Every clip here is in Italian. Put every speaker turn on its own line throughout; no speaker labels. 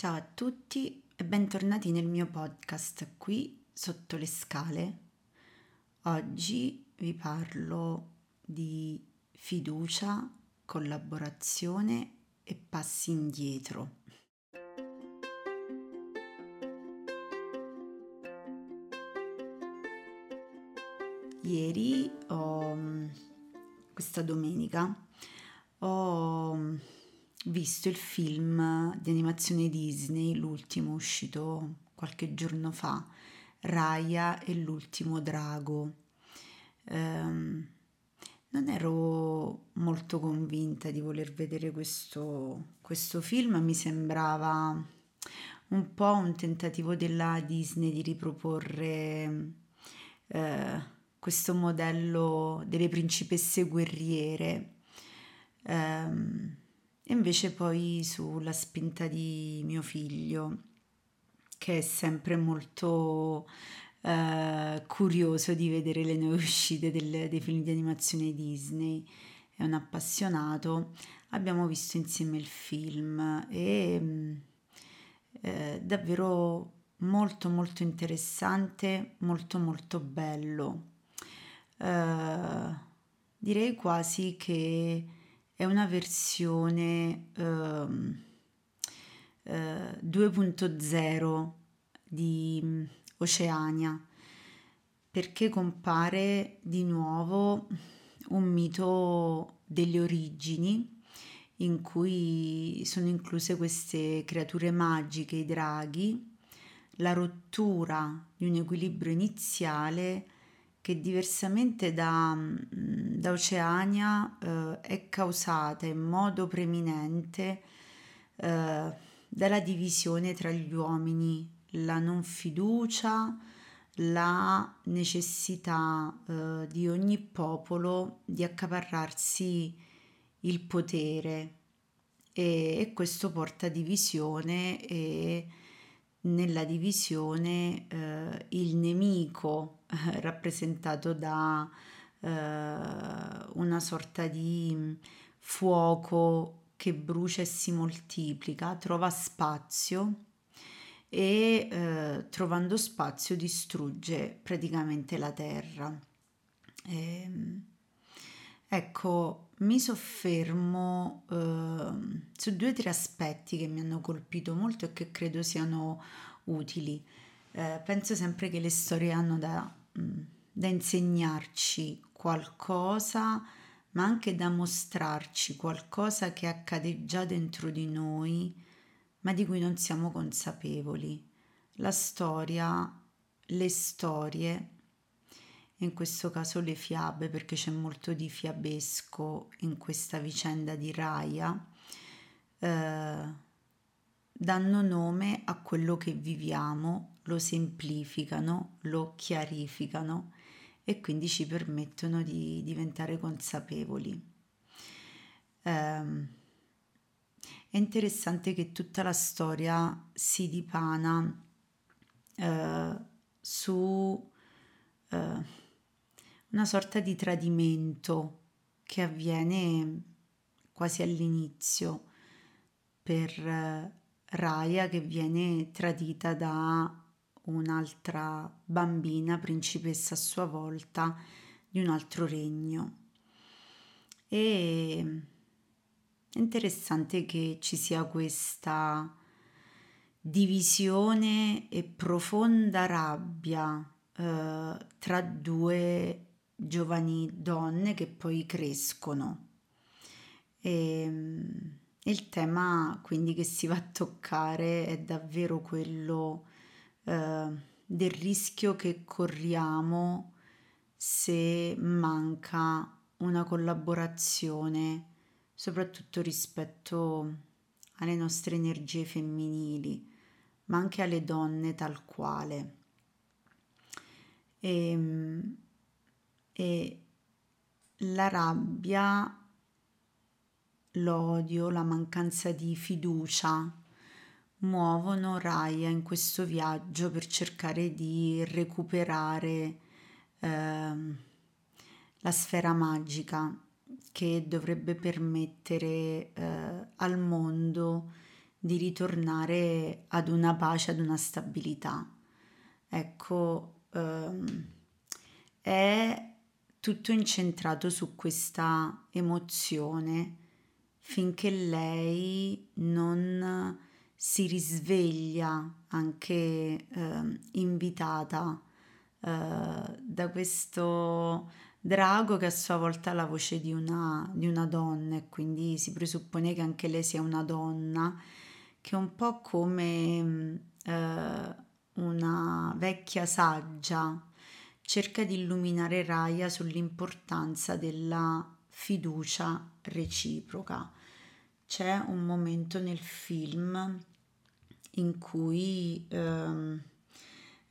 Ciao a tutti e bentornati nel mio podcast qui sotto le scale. Oggi vi parlo di fiducia, collaborazione e passi indietro. Ieri, ho, questa domenica, ho visto il film di animazione Disney, l'ultimo uscito qualche giorno fa, Raya e l'ultimo drago. Um, non ero molto convinta di voler vedere questo, questo film, mi sembrava un po' un tentativo della Disney di riproporre eh, questo modello delle principesse guerriere. Um, e invece poi sulla spinta di mio figlio, che è sempre molto eh, curioso di vedere le nuove uscite del, dei film di animazione Disney, è un appassionato, abbiamo visto insieme il film e mm, eh, davvero molto molto interessante, molto molto bello. Uh, direi quasi che è una versione um, uh, 2.0 di um, Oceania perché compare di nuovo un mito delle origini in cui sono incluse queste creature magiche, i draghi, la rottura di un equilibrio iniziale che diversamente da, mm, da Oceania eh, è causata in modo preminente eh, dalla divisione tra gli uomini, la non fiducia, la necessità eh, di ogni popolo di accaparrarsi il potere. E, e questo porta divisione e nella divisione eh, il nemico rappresentato da eh, una sorta di fuoco che brucia e si moltiplica, trova spazio e eh, trovando spazio distrugge praticamente la terra. E, ehm, ecco, mi soffermo eh, su due o tre aspetti che mi hanno colpito molto e che credo siano utili. Eh, penso sempre che le storie hanno da, mm, da insegnarci qualcosa, ma anche da mostrarci qualcosa che accade già dentro di noi, ma di cui non siamo consapevoli. La storia, le storie in questo caso le fiabe, perché c'è molto di fiabesco in questa vicenda di Raya, eh, danno nome a quello che viviamo, lo semplificano, lo chiarificano e quindi ci permettono di diventare consapevoli. Eh, è interessante che tutta la storia si dipana eh, su eh, una sorta di tradimento che avviene quasi all'inizio per eh, Raya che viene tradita da un'altra bambina, principessa a sua volta, di un altro regno. E è interessante che ci sia questa divisione e profonda rabbia eh, tra due giovani donne che poi crescono. E, il tema quindi che si va a toccare è davvero quello eh, del rischio che corriamo se manca una collaborazione, soprattutto rispetto alle nostre energie femminili, ma anche alle donne tal quale. E, ehm, e la rabbia, l'odio, la mancanza di fiducia muovono Raya in questo viaggio per cercare di recuperare eh, la sfera magica che dovrebbe permettere eh, al mondo di ritornare ad una pace, ad una stabilità. Ecco, ehm, è tutto incentrato su questa emozione finché lei non si risveglia anche eh, invitata eh, da questo drago che a sua volta ha la voce di una, di una donna e quindi si presuppone che anche lei sia una donna che è un po' come eh, una vecchia saggia cerca di illuminare Raya sull'importanza della fiducia reciproca. C'è un momento nel film in cui ehm,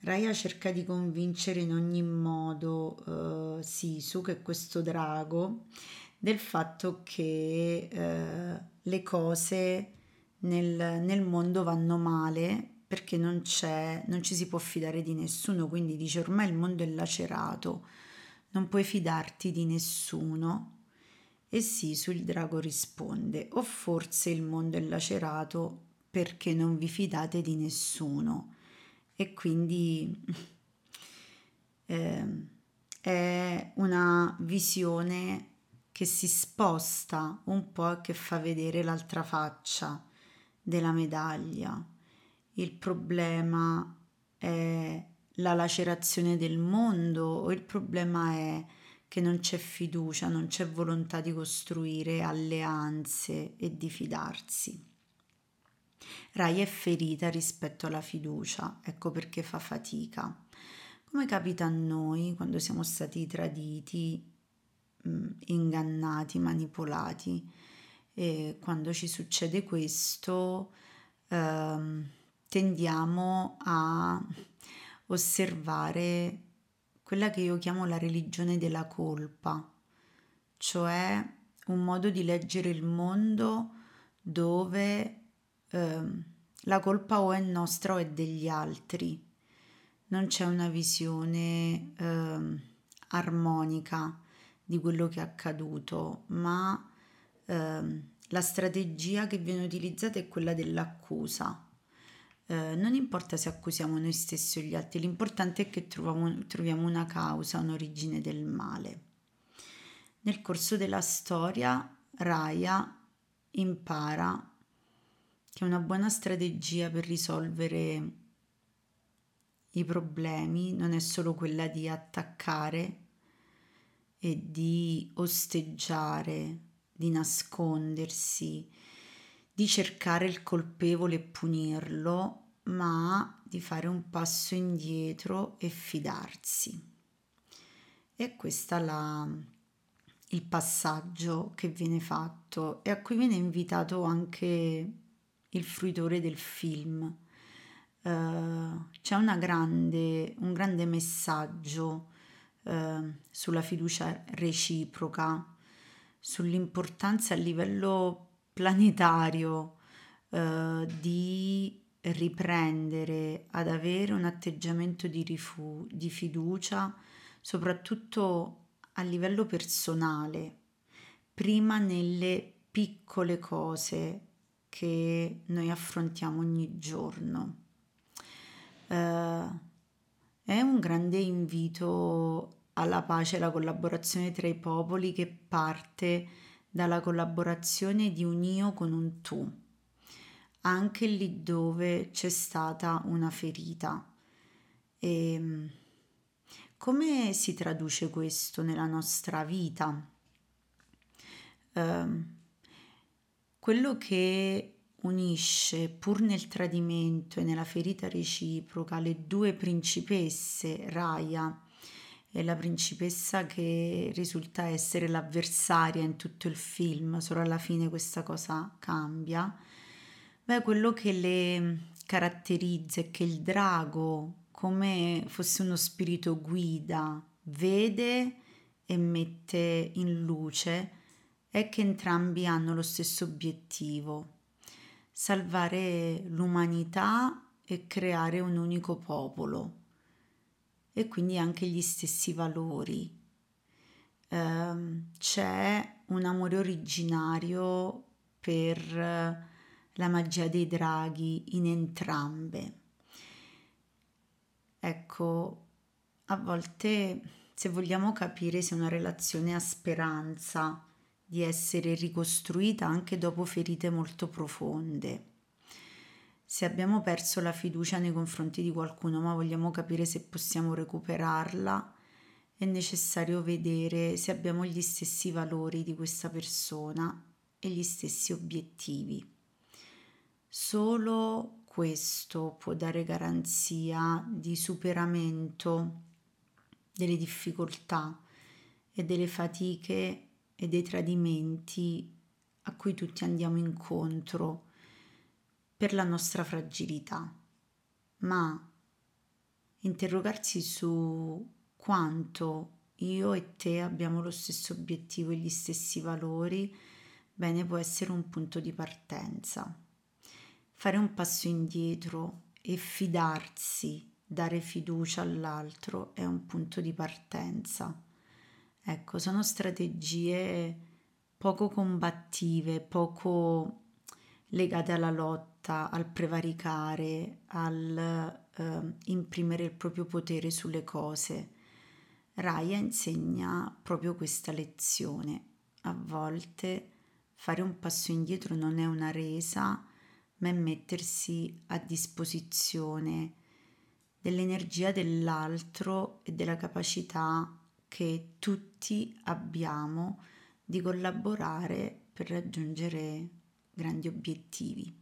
Raya cerca di convincere in ogni modo eh, Sisu, che è questo drago, del fatto che eh, le cose nel, nel, mondo vanno male perché non non ci si può fidare di nessuno, quindi dice ormai il mondo è lacerato, non puoi fidarti di nessuno. E Sisu il drago risponde, o forse il mondo è lacerato perché non vi fidate di nessuno e quindi eh, è una visione che si sposta un po' e che fa vedere l'altra faccia della medaglia. Il problema è la lacerazione del mondo o il problema è che non c'è fiducia, non c'è volontà di costruire alleanze e di fidarsi. Rai è ferita rispetto alla fiducia, ecco perché fa fatica. Come capita a noi quando siamo stati traditi, mm, ingannati, manipolati e quando ci succede questo ehm, tendiamo a osservare quella che io chiamo la religione della colpa, cioè un modo di leggere il mondo dove eh, la colpa o è nostra o è degli altri. Non c'è una visione eh, armonica di quello che è accaduto, ma eh, la strategia che viene utilizzata è quella dell'accusa. Eh, non importa se accusiamo noi stessi o gli altri, l'importante è che troviamo, troviamo una causa, un'origine del male. Nel corso della storia, Raya impara che una buona strategia per risolvere i problemi non è solo quella di attaccare e di osteggiare, di nascondersi, di cercare il colpevole e punirlo, ma di fare un passo indietro e fidarsi. E questo è il passaggio che viene fatto e a cui viene invitato anche il fruitore del film. Uh, c'è grande, un grande messaggio uh, sulla fiducia reciproca, sull'importanza a livello planetario uh, di riprendere ad avere un atteggiamento di, rifu- di fiducia, soprattutto a livello personale, prima nelle piccole cose che noi affrontiamo ogni giorno. Uh, è un grande invito alla pace e alla collaborazione tra i popoli che parte dalla collaborazione di un io con un tu, anche lì dove c'è stata una ferita. E ehm, come si traduce questo nella nostra vita? Uh, quello che unisce, pur nel tradimento e nella ferita reciproca, le due principesse, Raya e la principessa che risulta essere l'avversaria in tutto il film, solo alla fine questa cosa cambia. Beh, quello che le caratterizza è che il drago, come fosse uno spirito guida, vede e mette in luce è che entrambi hanno lo stesso obiettivo, salvare l'umanità e creare un unico popolo e quindi anche gli stessi valori. Eh, c'è un amore originario per la magia dei draghi in entrambe. Ecco, a volte se vogliamo capire se una relazione ha speranza di essere ricostruita anche dopo ferite molto profonde, se abbiamo perso la fiducia nei confronti di qualcuno ma vogliamo capire se possiamo recuperarla, è necessario vedere se abbiamo gli stessi valori di questa persona e gli stessi obiettivi. Solo questo può dare garanzia di superamento delle difficoltà e delle fatiche e dei tradimenti a cui tutti andiamo incontro per la nostra fragilità, ma interrogarsi su quanto io e te abbiamo lo stesso obiettivo e gli stessi valori, bene, può essere un punto di partenza. Fare un passo indietro e fidarsi, dare fiducia all'altro è un punto di partenza. Ecco, sono strategie poco combattive, poco legate alla lotta, al prevaricare, al eh, imprimere il proprio potere sulle cose Raya insegna proprio questa lezione. A volte fare un passo indietro non è una resa, ma è mettersi a disposizione dell'energia dell'altro e della capacità che tutti abbiamo di collaborare per raggiungere grandi obiettivi.